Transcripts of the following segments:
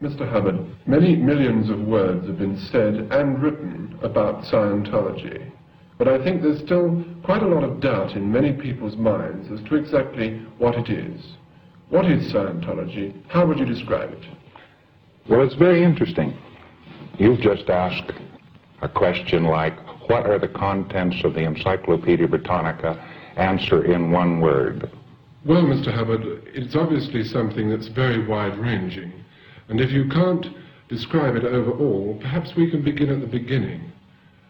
Mr. Hubbard, many millions of words have been said and written about Scientology, but I think there's still quite a lot of doubt in many people's minds as to exactly what it is. What is Scientology? How would you describe it? Well, it's very interesting. You've just asked a question like, what are the contents of the Encyclopedia Britannica? Answer in one word. Well, Mr. Hubbard, it's obviously something that's very wide-ranging. And if you can't describe it overall, perhaps we can begin at the beginning.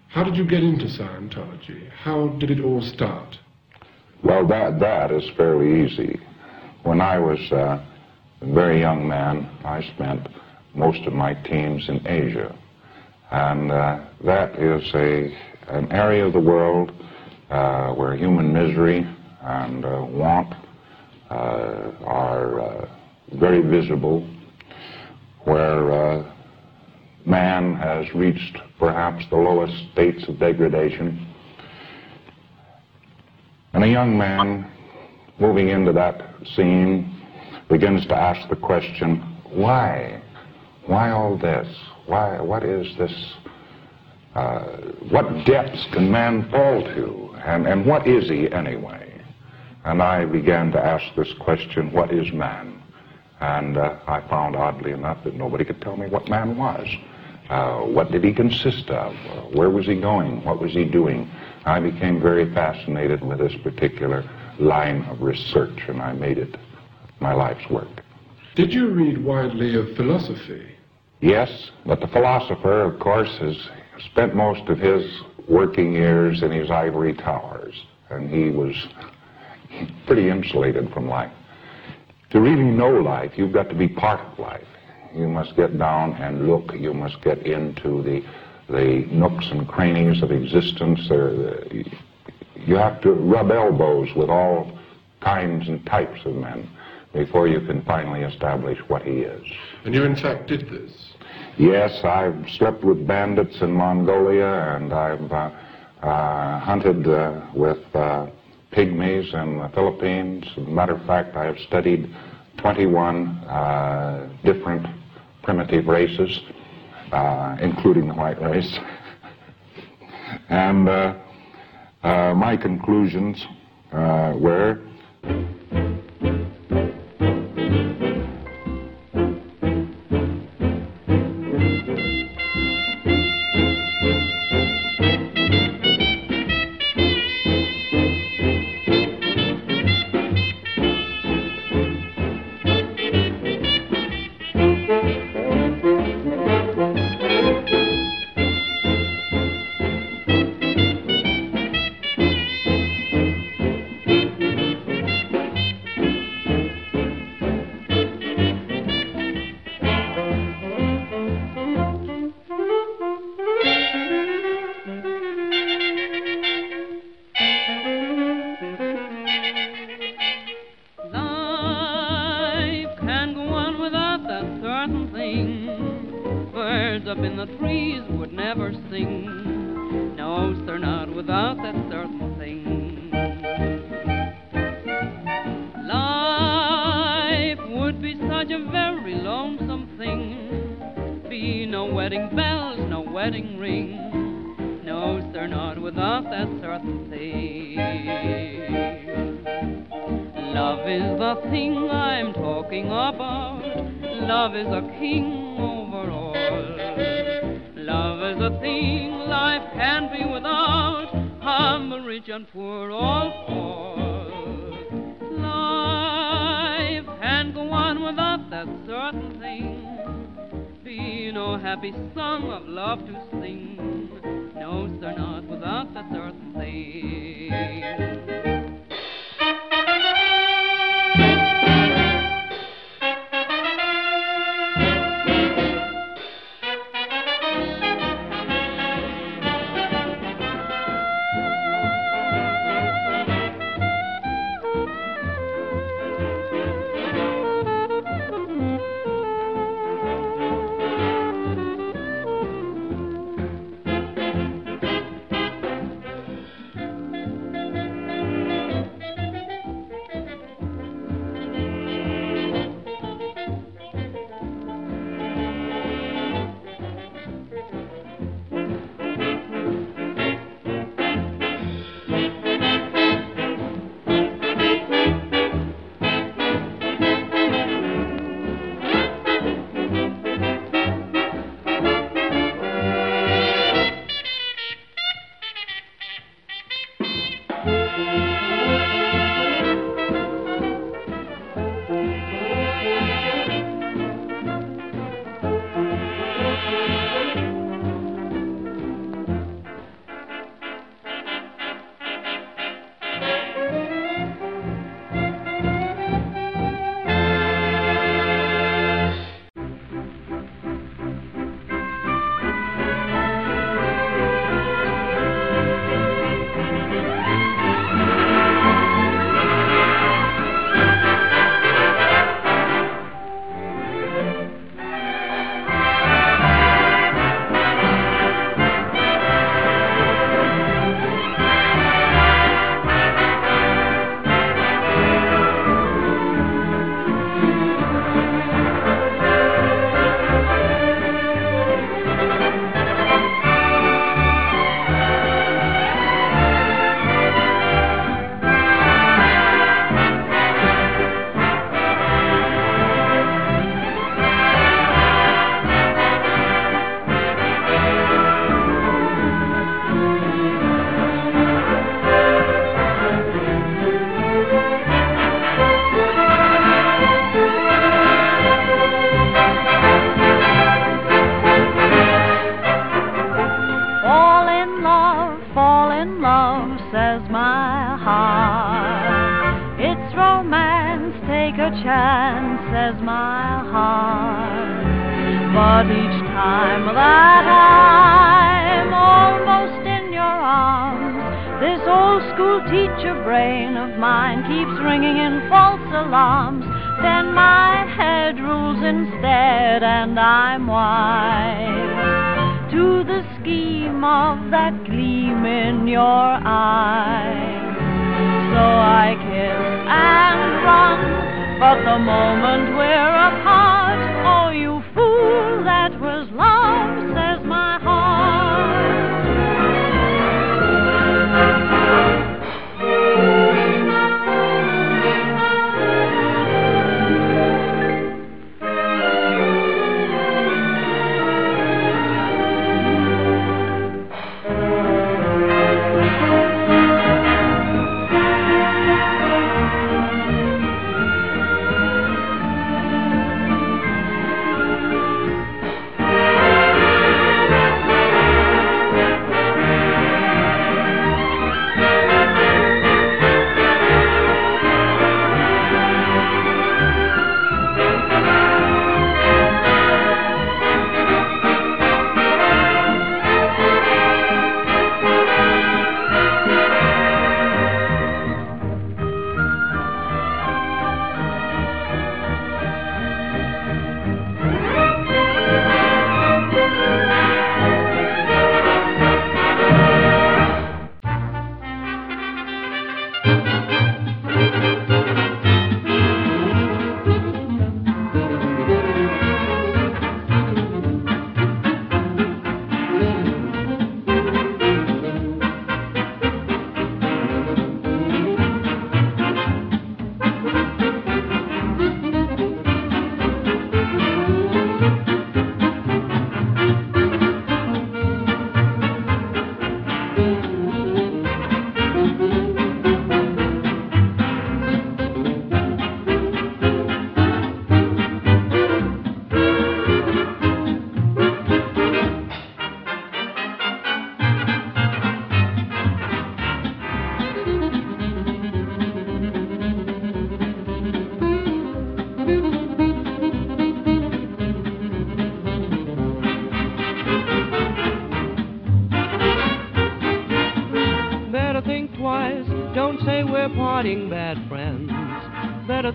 How did you get into Scientology? How did it all start? Well, that, that is fairly easy. When I was uh, a very young man, I spent most of my teens in Asia. And uh, that is a, an area of the world uh, where human misery and uh, want uh, are uh, very visible where uh, man has reached perhaps the lowest states of degradation. And a young man moving into that scene begins to ask the question, why? Why all this? Why, what is this? Uh, what depths can man fall to? And, and what is he anyway? And I began to ask this question, what is man? And uh, I found, oddly enough, that nobody could tell me what man was. Uh, what did he consist of? Uh, where was he going? What was he doing? I became very fascinated with this particular line of research, and I made it my life's work. Did you read widely of philosophy? Yes, but the philosopher, of course, has spent most of his working years in his ivory towers, and he was pretty insulated from life. To really know life, you've got to be part of life. You must get down and look. You must get into the, the nooks and crannies of existence. You have to rub elbows with all kinds and types of men before you can finally establish what he is. And you, in fact, did this? Yes, I've slept with bandits in Mongolia, and I've uh, uh, hunted uh, with uh, pygmies in the Philippines. As a matter of fact, I have studied 21 uh, different primitive races, uh, including the white race. and uh, uh, my conclusions uh, were scheme of that gleam in your eye. So I kiss and run, but the moment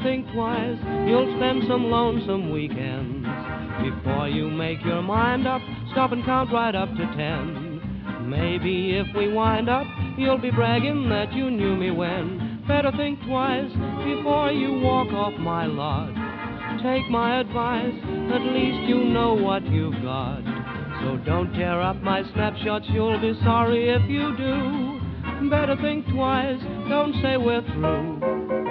think twice, you'll spend some lonesome weekends. Before you make your mind up, stop and count right up to ten. Maybe if we wind up, you'll be bragging that you knew me when. Better think twice before you walk off my lot. Take my advice, at least you know what you've got. So don't tear up my snapshots, you'll be sorry if you do. Better think twice, don't say we're through.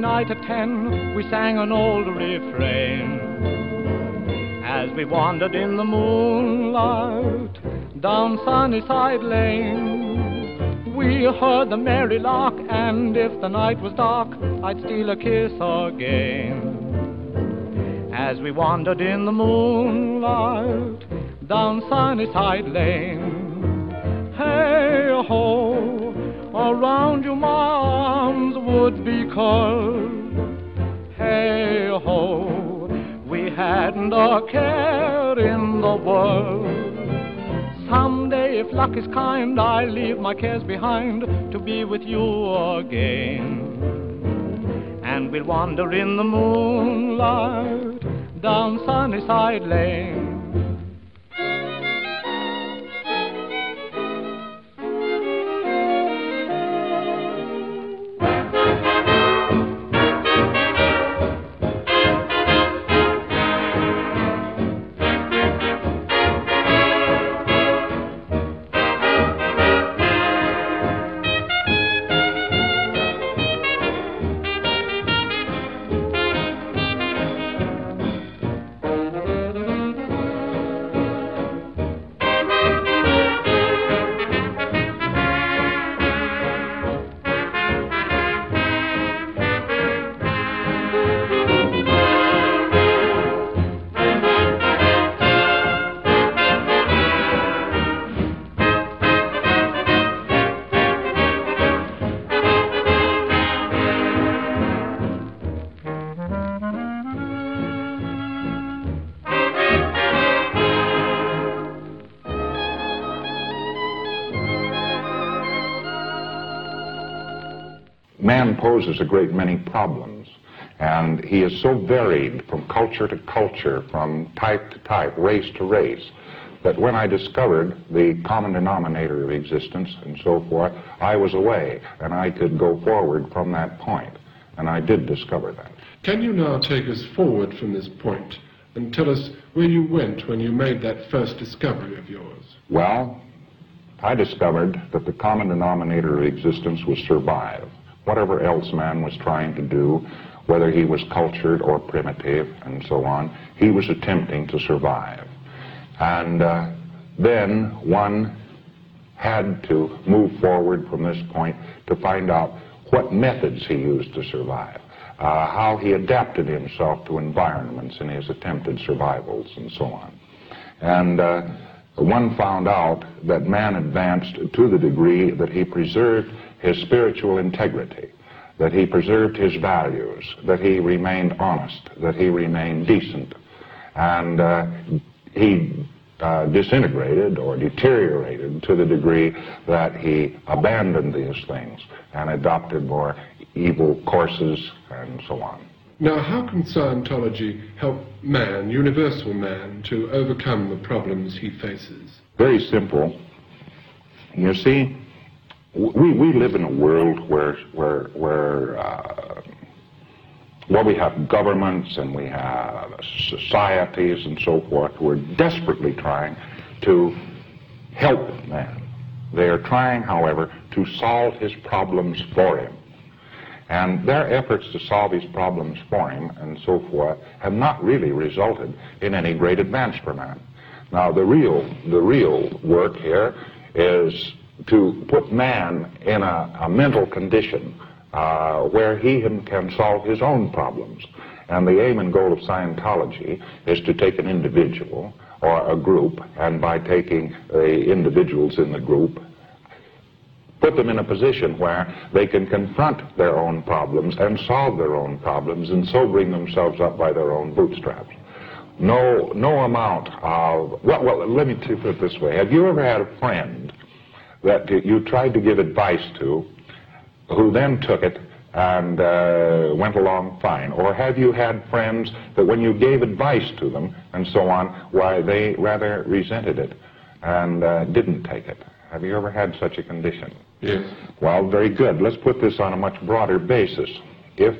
Night at ten we sang an old refrain as we wandered in the moonlight down Sunnyside Lane. We heard the merry lark, and if the night was dark, I'd steal a kiss again. As we wandered in the moonlight down Sunnyside Lane. Hey ho, around Hey ho, we hadn't a care in the world. Someday, if luck is kind, I'll leave my cares behind to be with you again. And we'll wander in the moonlight down Sunnyside Lane. Poses a great many problems. And he is so varied from culture to culture, from type to type, race to race, that when I discovered the common denominator of existence and so forth, I was away and I could go forward from that point. And I did discover that. Can you now take us forward from this point and tell us where you went when you made that first discovery of yours? Well, I discovered that the common denominator of existence was survive. Whatever else man was trying to do, whether he was cultured or primitive and so on, he was attempting to survive. And uh, then one had to move forward from this point to find out what methods he used to survive, uh, how he adapted himself to environments in his attempted survivals, and so on. And uh, one found out that man advanced to the degree that he preserved his spiritual integrity, that he preserved his values, that he remained honest, that he remained decent, and uh, he uh, disintegrated or deteriorated to the degree that he abandoned these things and adopted more evil courses and so on. Now, how can Scientology help man, universal man, to overcome the problems he faces? Very simple. You see, we, we live in a world where, where, where uh, well, we have governments and we have societies and so forth who are desperately trying to help man. They are trying, however, to solve his problems for him. And their efforts to solve his problems for him and so forth have not really resulted in any great advance for man. Now, the real, the real work here is to put man in a, a mental condition uh, where he can solve his own problems. And the aim and goal of Scientology is to take an individual or a group, and by taking the individuals in the group, put them in a position where they can confront their own problems and solve their own problems, and so bring themselves up by their own bootstraps. No, no amount of, well, well let me put it this way. Have you ever had a friend that you tried to give advice to who then took it and uh, went along fine? Or have you had friends that when you gave advice to them and so on, why, they rather resented it and uh, didn't take it? Have you ever had such a condition? Yes. Well, very good. Let's put this on a much broader basis. If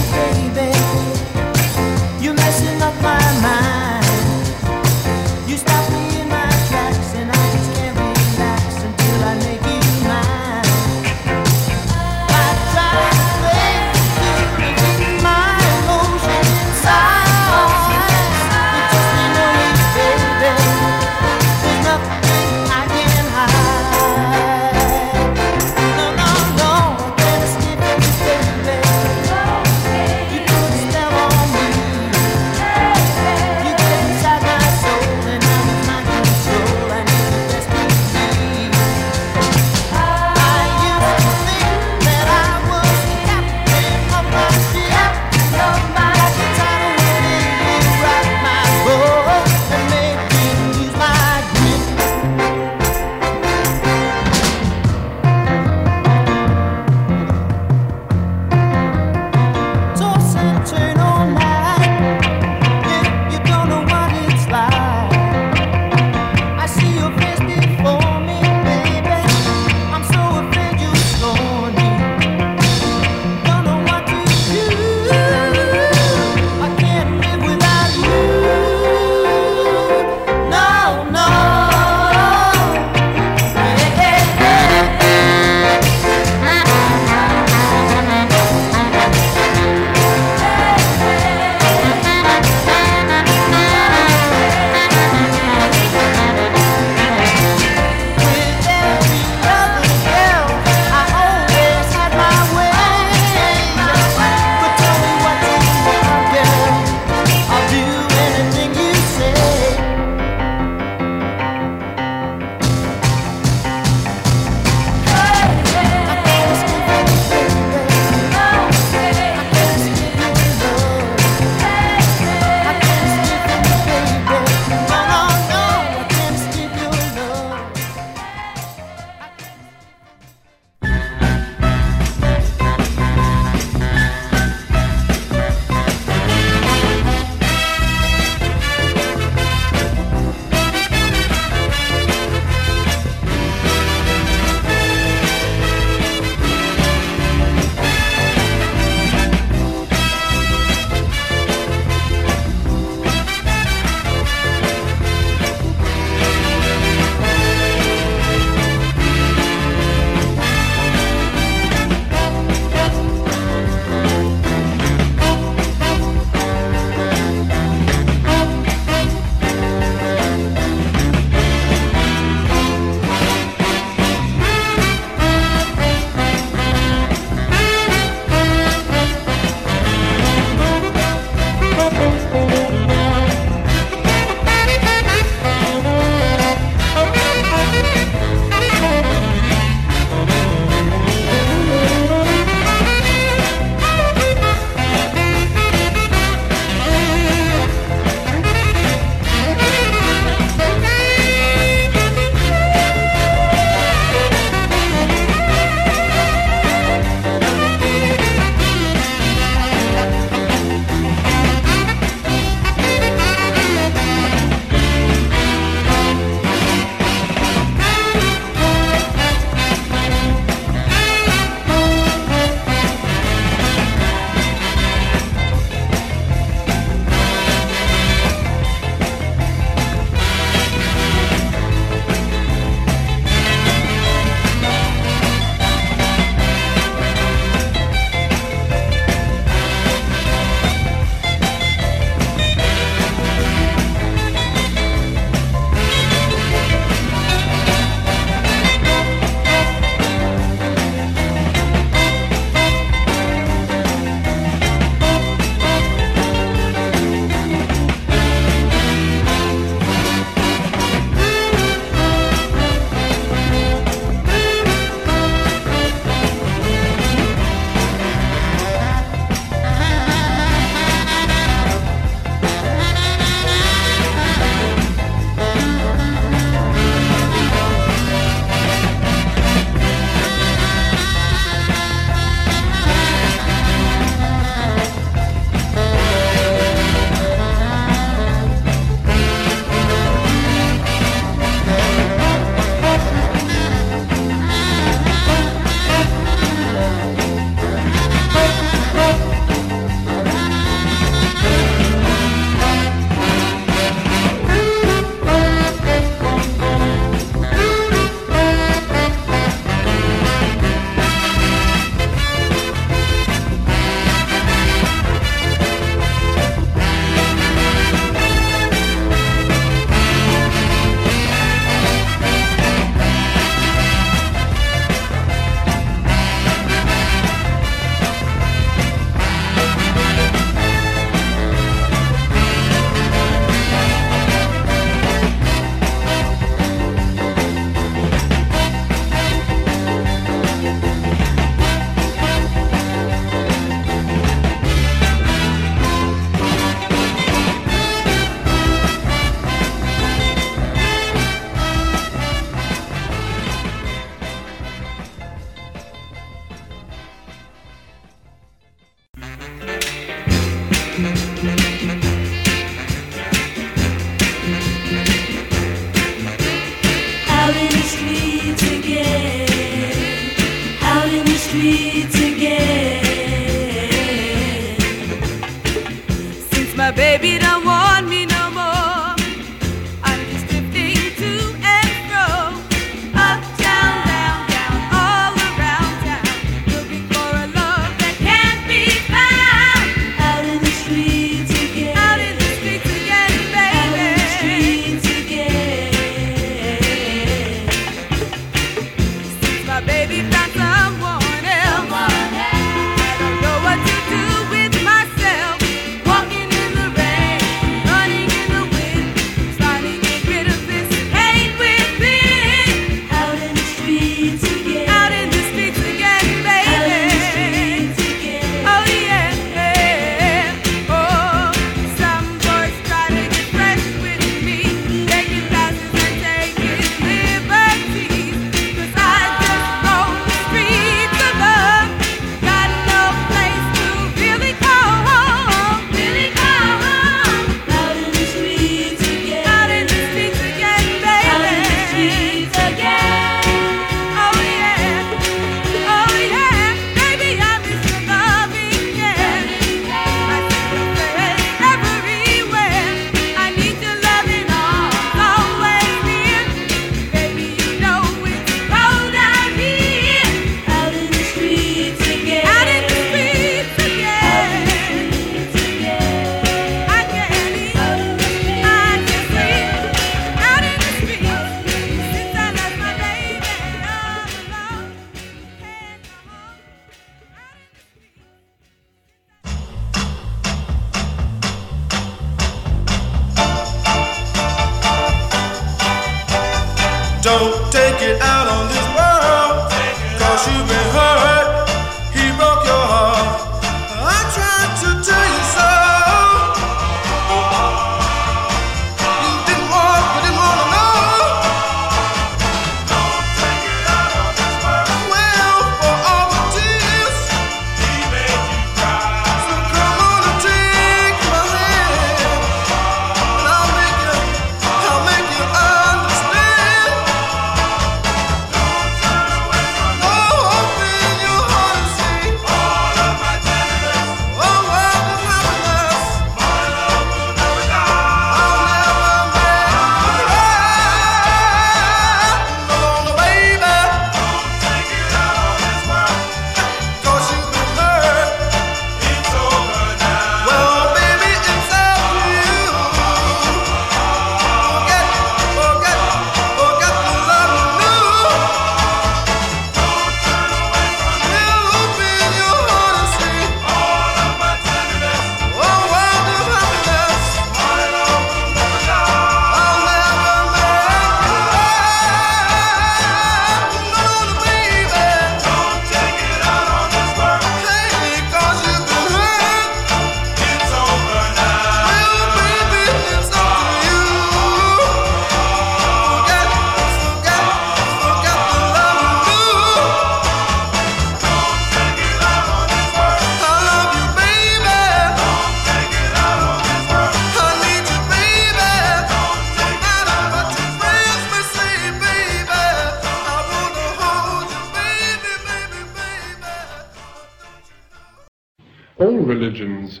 religions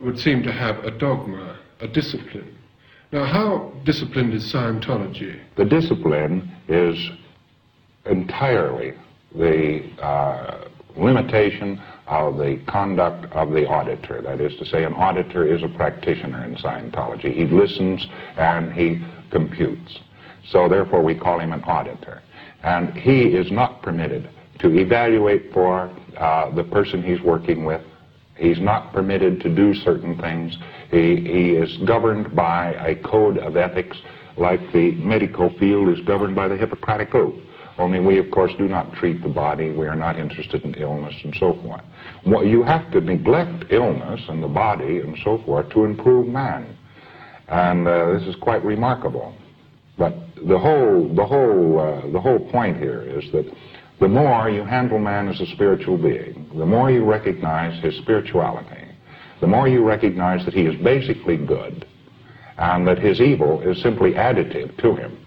would seem to have a dogma, a discipline. Now, how disciplined is Scientology? The discipline is entirely the uh, limitation of the conduct of the auditor. That is to say, an auditor is a practitioner in Scientology. He listens and he computes. So therefore we call him an auditor. And he is not permitted to evaluate for uh, the person he's working with. He's not permitted to do certain things. He, he is governed by a code of ethics like the medical field is governed by the Hippocratic Oath. Only we, of course, do not treat the body. We are not interested in illness and so forth. Well, you have to neglect illness and the body and so forth to improve man. And uh, this is quite remarkable. But the whole, the whole, uh, the whole point here is that the more you handle man as a spiritual being, the more you recognize his spirituality, the more you recognize that he is basically good and that his evil is simply additive to him,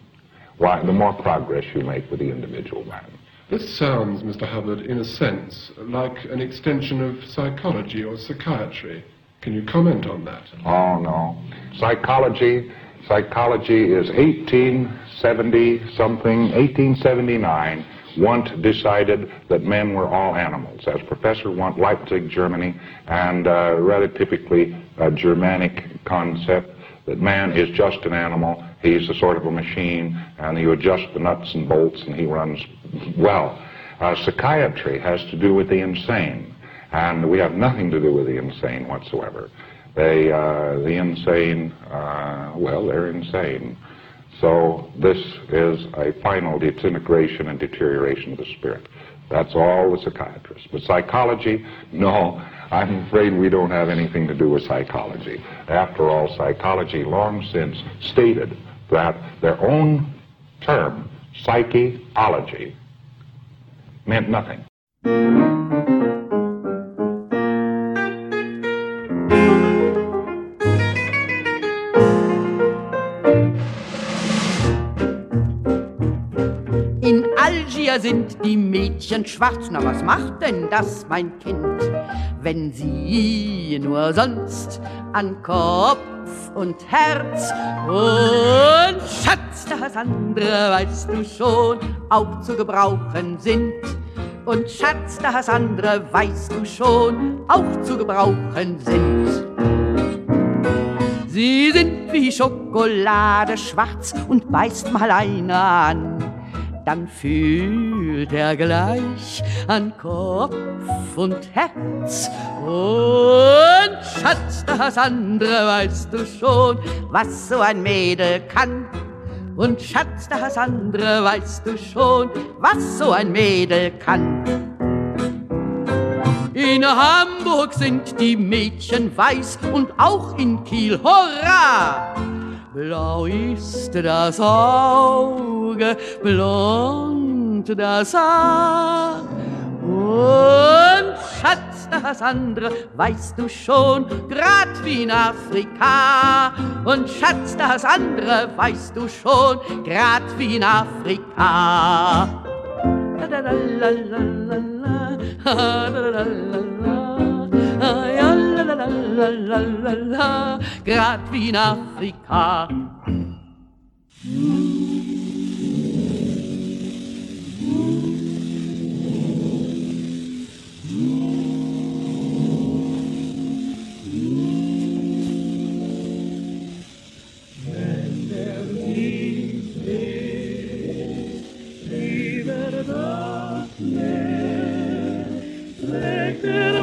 why, the more progress you make with the individual man. This sounds, Mr. Hubbard, in a sense, like an extension of psychology or psychiatry. Can you comment on that? Oh, no. Psychology, psychology is 1870 something, 1879. Wundt decided that men were all animals, as Professor Wundt, Leipzig, Germany, and uh, rather typically a Germanic concept that man is just an animal, he's a sort of a machine, and you adjust the nuts and bolts and he runs well. Uh, psychiatry has to do with the insane, and we have nothing to do with the insane whatsoever. They, uh, the insane, uh, well, they're insane. So this is a final disintegration and deterioration of the spirit. That's all the psychiatrists. But psychology, no, I'm afraid we don't have anything to do with psychology. After all, psychology long since stated that their own term, psycheology, meant nothing. Algier sind die Mädchen schwarz. Na, was macht denn das, mein Kind, wenn sie nur sonst an Kopf und Herz und Schatz, das andere, weißt du schon, auch zu gebrauchen sind. Und Schatz, das andere, weißt du schon, auch zu gebrauchen sind. Sie sind wie Schokolade schwarz und beißt mal einer an. Dann fühlt er gleich an Kopf und Herz. Und Schatz, das andere weißt du schon, was so ein Mädel kann. Und Schatz, das andere weißt du schon, was so ein Mädel kann. In Hamburg sind die Mädchen weiß und auch in Kiel, hurra! Blau ist das Auge, blond das Haar. Und Schatz, das andere weißt du schon, grad wie in Afrika. Und Schatz, das andere weißt du schon, grad wie in Afrika. La, la, la, la, la, la, la, la, la, la, la, la, la, la, la, grad wie in Afrika. Heimat,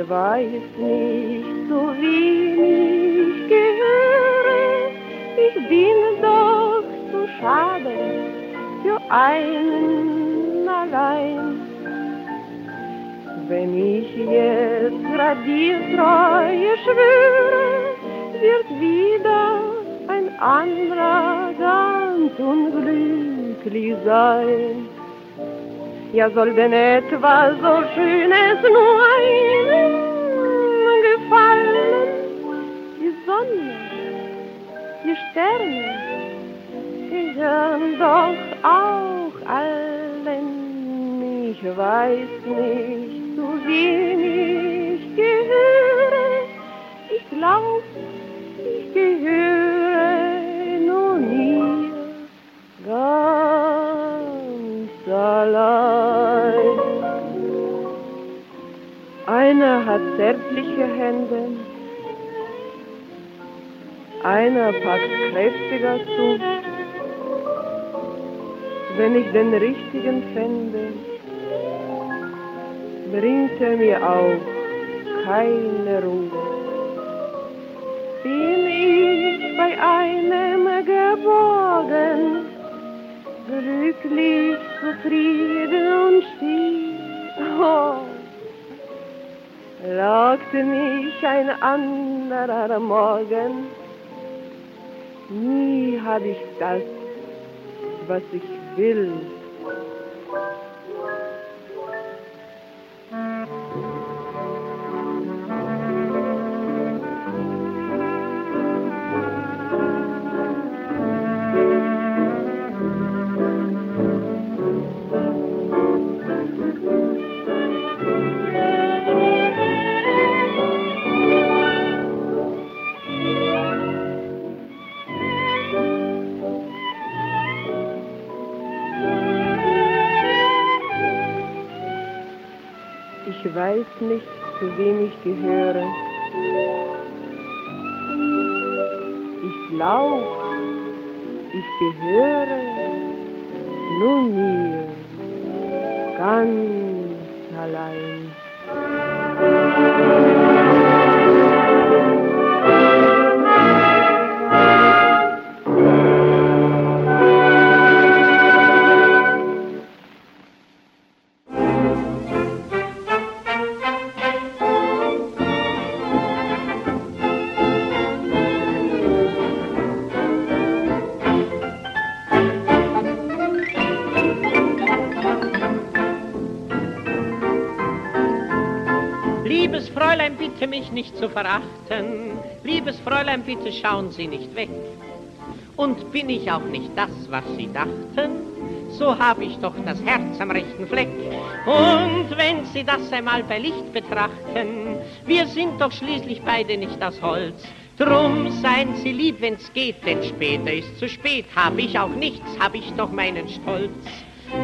Ich weiß nicht, zu wem ich gehöre, ich bin doch zu schade für einen allein. Wenn ich jetzt grad die Treue schwöre, wird wieder ein anderer ganz unglücklich sein. Ja, soll denn etwas so Schönes nur einem gefallen? Die Sonne, die Sterne, gehören doch auch allen. Ich weiß nicht, zu wem ich gehöre. Ich glaub, ich gehöre allein. Einer hat zärtliche Hände, einer packt kräftiger zu. Wenn ich den richtigen fände, bringt er mir auch keine Ruhe. Bin ich bei einem geborgen, glücklich, zufrieden und still. Oh, lockte mich ein anderer Morgen. Nie hab ich das, was ich will. Nicht, zu wem ich gehöre. Ich glaub, ich gehöre nur mir, ganz zu verachten. Liebes Fräulein, bitte schauen Sie nicht weg. Und bin ich auch nicht das, was Sie dachten, so habe ich doch das Herz am rechten Fleck. Und wenn Sie das einmal bei Licht betrachten, wir sind doch schließlich beide nicht aus Holz. Drum seien Sie lieb, wenn's geht, denn später ist zu spät. Hab ich auch nichts, hab ich doch meinen Stolz.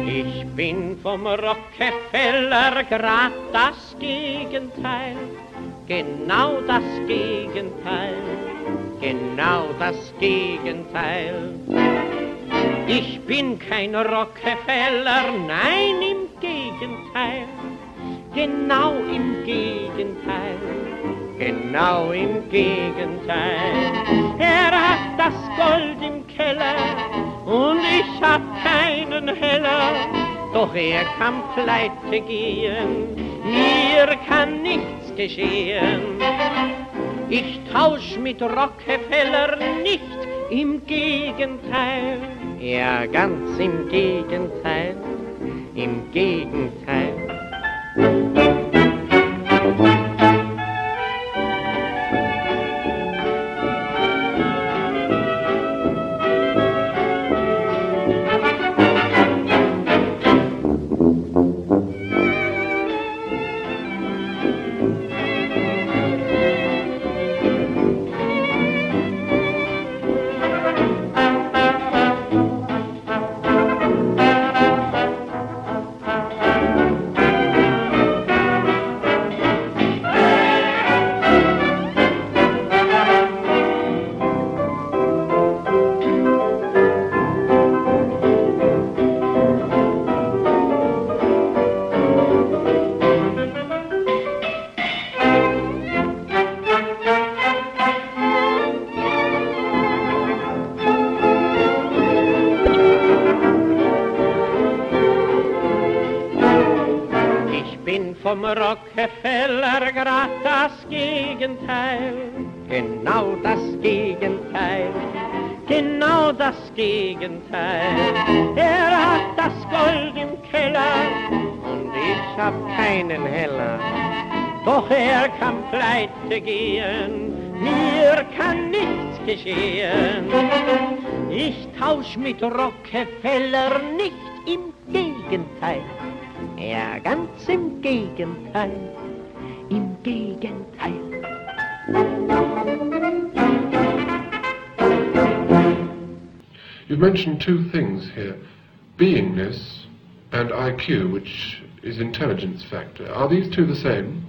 Ich bin vom Rockefeller grad das Gegenteil, genau das Gegenteil, genau das Gegenteil. Ich bin kein Rockefeller, nein, im Gegenteil, genau im Gegenteil, genau im Gegenteil. Er hat das Gold im Keller und ich hab keinen Heller, doch er kann pleite gehen, mir kann nichts geschehen. Ich tausch mit Rockefeller nicht, im Gegenteil, ja ganz im Gegenteil, im Gegenteil. Vom Rockefeller grad das Gegenteil. Genau das Gegenteil. Genau das Gegenteil. Er hat das Gold im Keller und ich hab keinen Heller. Doch er kann pleite gehen, mir kann nichts geschehen. Ich tausch mit Rockefeller nicht im Gegenteil. Ja, ganz im Gegenteil, im Gegenteil. You've mentioned two things here beingness and IQ, which is intelligence factor. Are these two the same?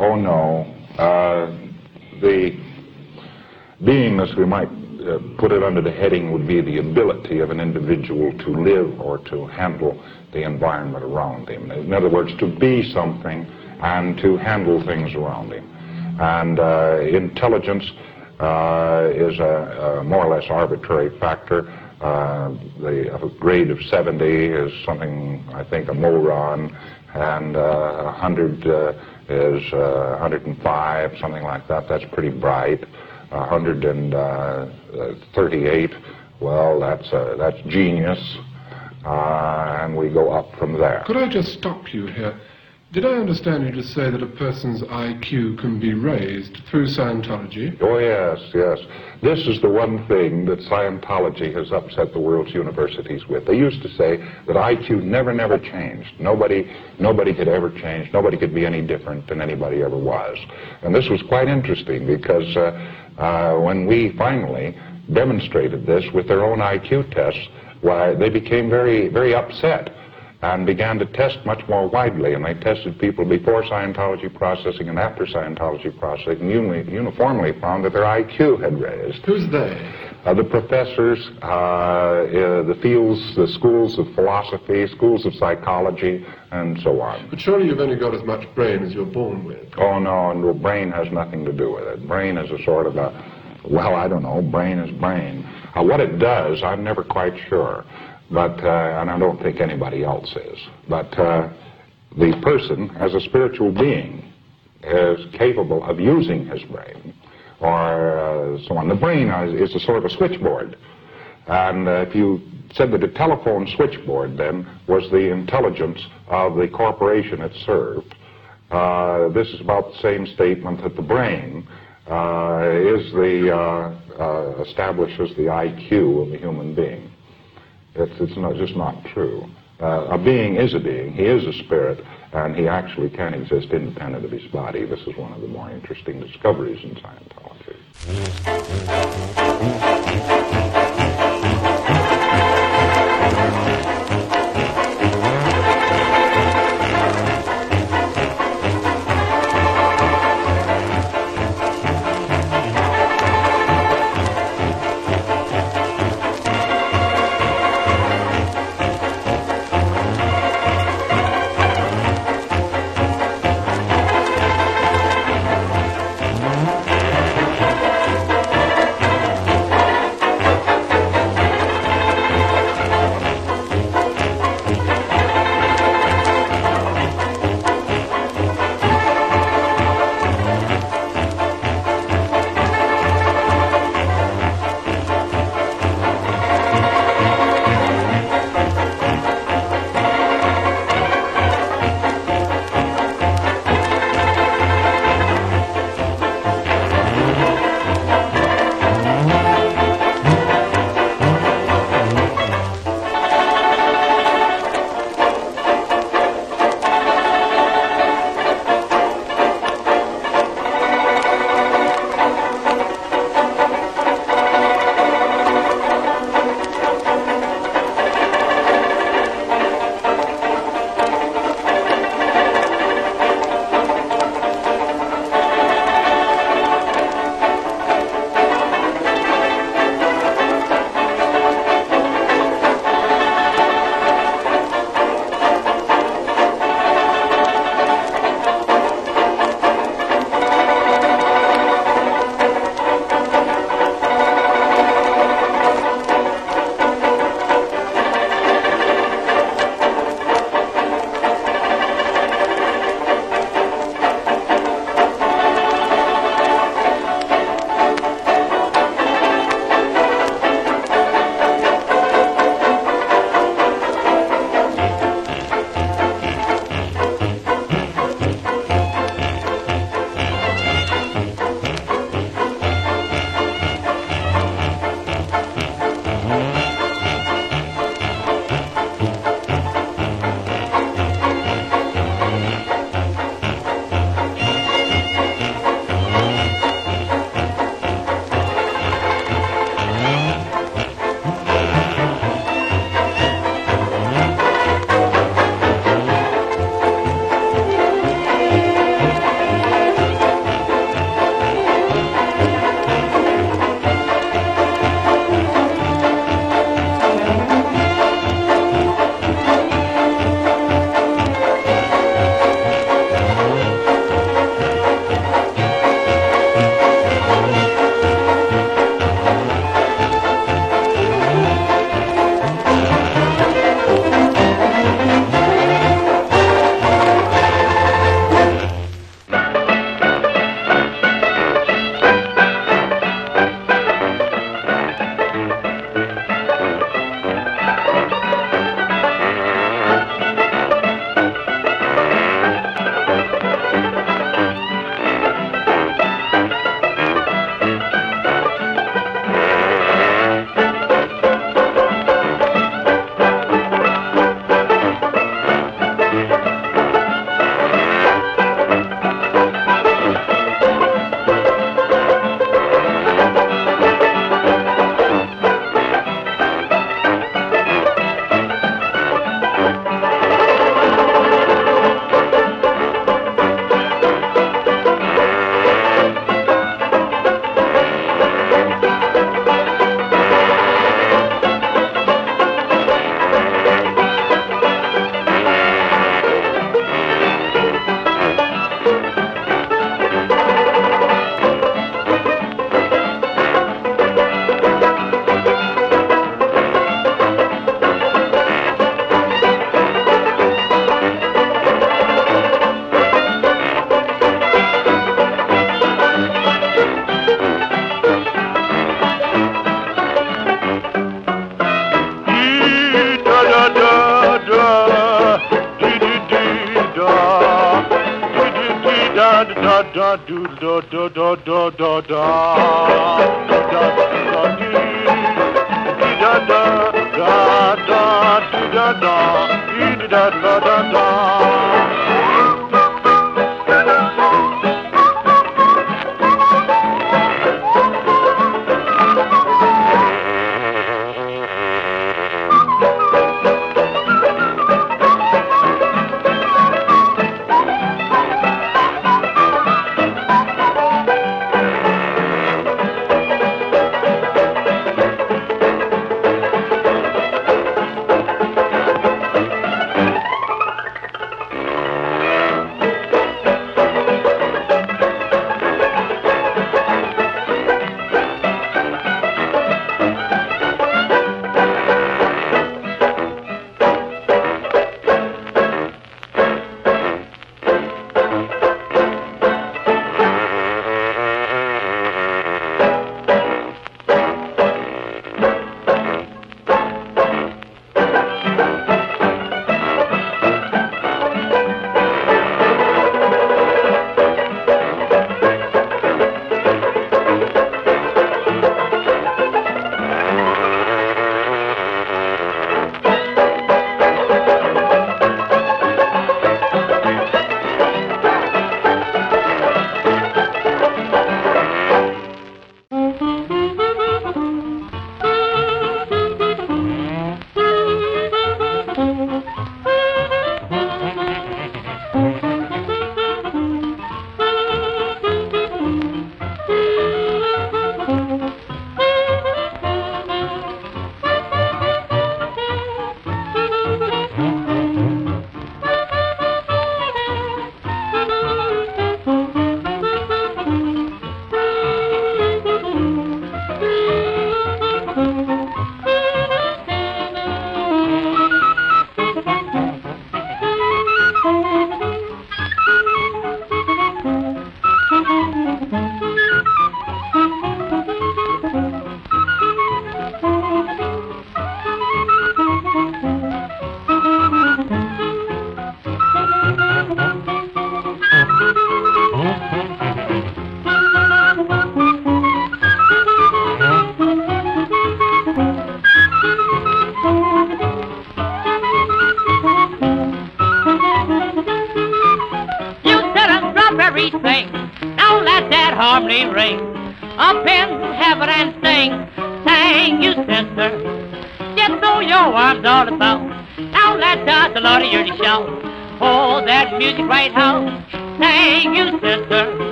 Oh no. Uh, the beingness, we might uh, put it under the heading, would be the ability of an individual to live or to handle the environment around him. In other words, to be something and to handle things around him. And uh, intelligence uh, is a, a more or less arbitrary factor. Uh, the a grade of 70 is something, I think, a moron, and uh, 100 uh, is uh, 105, something like that. That's pretty bright. 138, well, that's uh, that's genius, uh, and we go up from there. Could I just stop you here? Did I understand you to say that a person's IQ can be raised through Scientology? Oh, yes, yes. This is the one thing that Scientology has upset the world's universities with. They used to say that IQ never, never changed. Nobody, nobody could ever change. Nobody could be any different than anybody ever was. And this was quite interesting because uh, uh, when we finally demonstrated this with their own IQ tests, why, they became very, very upset and began to test much more widely. And they tested people before Scientology processing and after Scientology processing, and uni- uniformly found that their IQ had raised. Who's they? Uh, the professors, uh, uh, the fields, the schools of philosophy, schools of psychology, and so on. But surely you've only got as much brain as you're born with. Oh, no, and the brain has nothing to do with it. Brain is a sort of a, well, I don't know, brain is brain. Uh, what it does, I'm never quite sure. But, uh, and I don't think anybody else is. But uh, the person, as a spiritual being, is capable of using his brain or uh, so on. The brain is, a sort of a switchboard. And uh, if you said that a telephone switchboard then was the intelligence of the corporation it served, uh, this is about the same statement that the brain uh, is the uh, uh, establishes the IQ of a human being. It's, it's not, just not true. Uh, a being is a being. He is a spirit, and he actually can exist independent of his body. This is one of the more interesting discoveries in Scientology. Da do da da da da da da da da da da da da do da da da da da.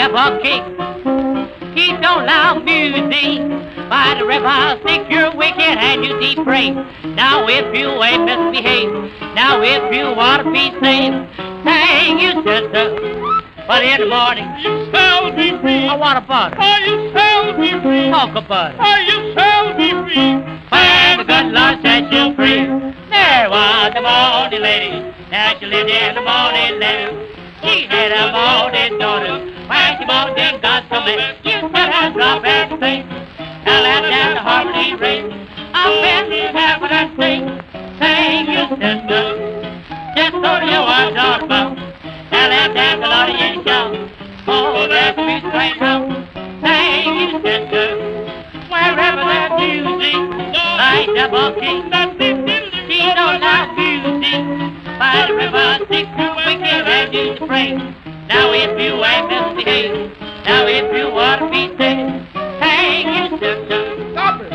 Devil kick. Keep on loud music. By the river, think you're wicked and you deep pray. Now if you ain't misbehaved, now if you want to be saved, sing you sister. But in the morning, you shall be free. I want about it. Oh, you shall be free. Talk about it. Oh, you shall be free. When the good Lord set you free. There was a morning lady. Now she lived in the morning land. He had a balded daughter. Why she bought them got some You tell her drop everything. Now let down the harmony ring. I'll bet she's half what I sing. Sing your sister. Just so you are wife, daughter. Now let down the lot of your. Oh, that's a big train. Sing you sister. Wherever that music, like the bucket, she don't like music by the river, Dick wicked carried you spring. Now if you ain't misbehaving, now if you want to be taken, hang your sister. Stop it!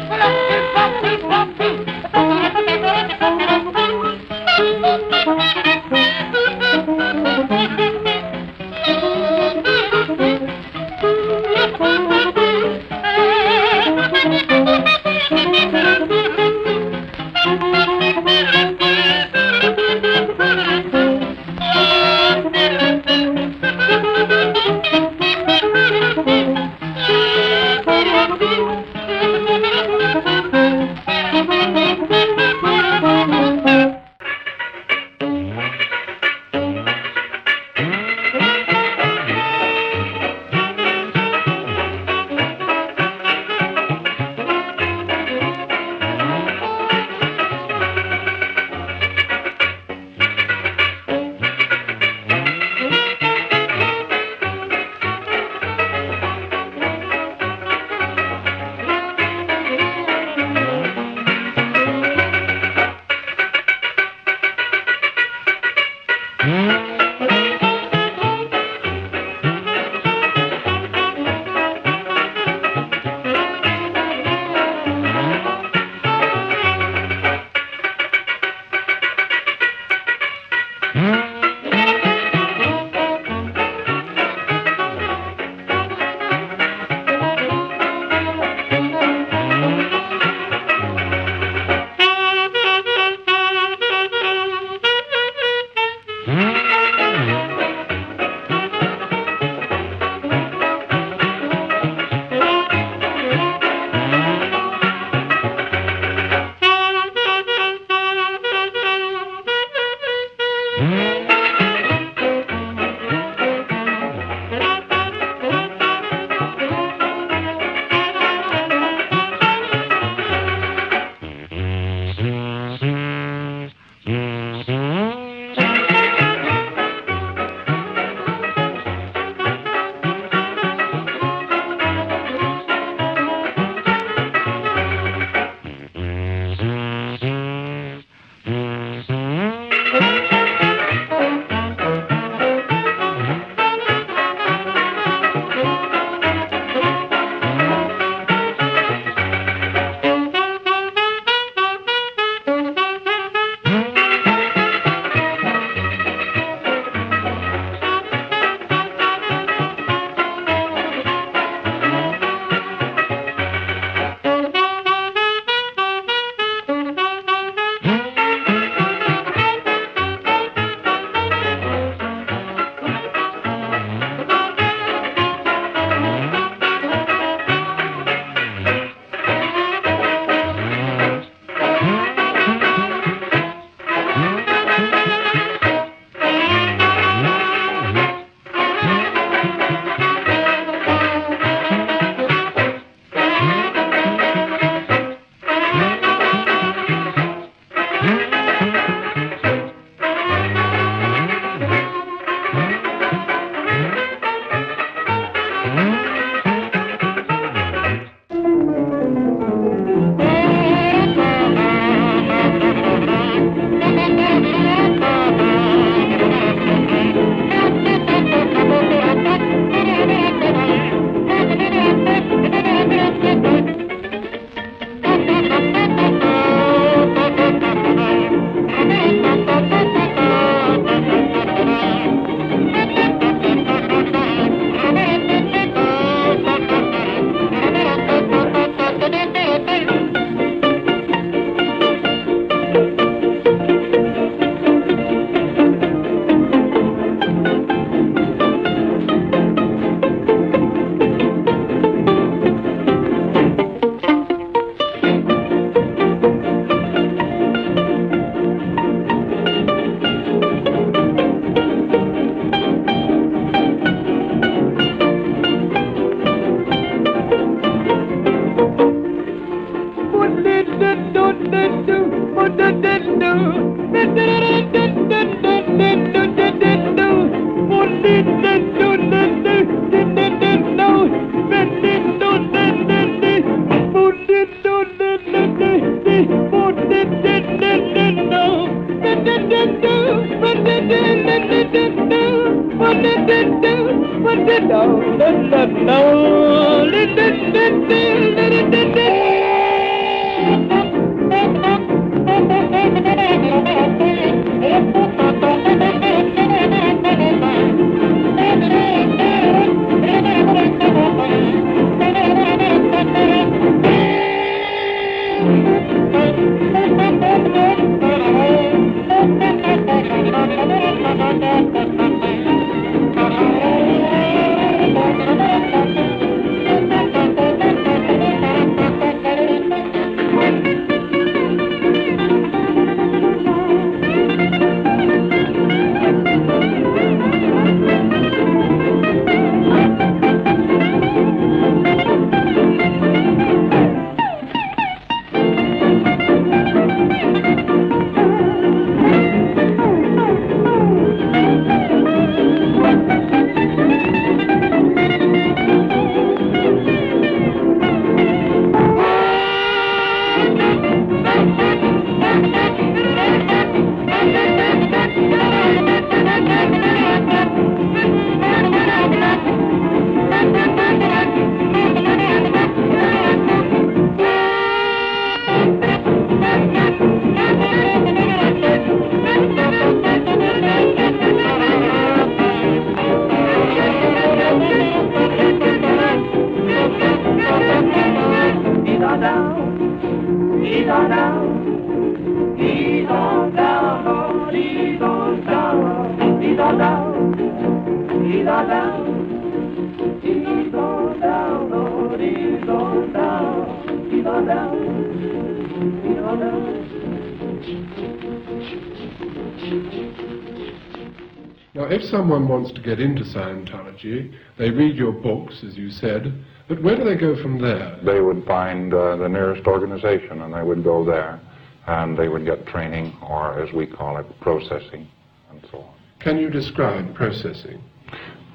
Get into Scientology, they read your books, as you said, but where do they go from there? They would find uh, the nearest organization and they would go there and they would get training or, as we call it, processing and so on. Can you describe processing?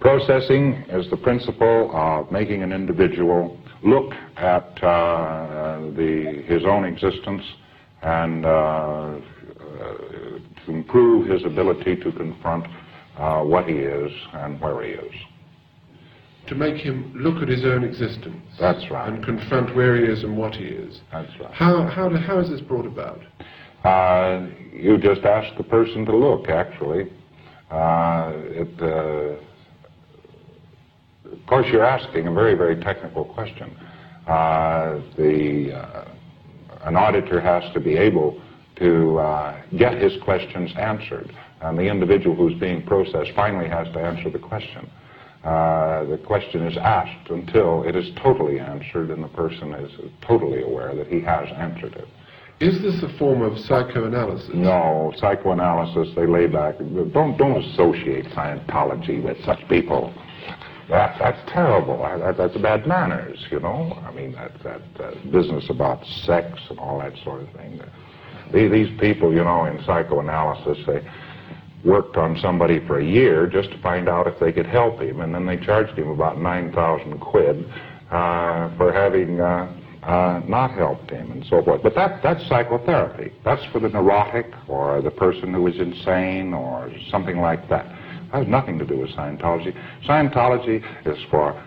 Processing is the principle of making an individual look at uh, the, his own existence and uh, uh, to improve his ability to confront uh, what he is and where he is. To make him look at his own existence. That's right. And confront where he is and what he is. That's right. How, how, how is this brought about? Uh, you just ask the person to look, actually. Uh, it, uh, of course, you're asking a very, very technical question. Uh, the, uh, an auditor has to be able to uh, get his questions answered, and the individual who's being processed finally has to answer the question. Uh, the question is asked until it is totally answered and the person is totally aware that he has answered it. Is this a form of psychoanalysis? No, psychoanalysis, they lay back. Don't, don't associate Scientology with such people. That, that's terrible. That, that's bad manners, you know. I mean, that, that uh, business about sex and all that sort of thing. The- These people, you know, in psychoanalysis, they worked on somebody for a year just to find out if they could help him, and then they charged him about 9,000 quid uh, for having uh, uh, not helped him and so forth. But that, that's psychotherapy. That's for the neurotic or the person who is insane or something like that. That has nothing to do with Scientology. Scientology is for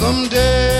Someday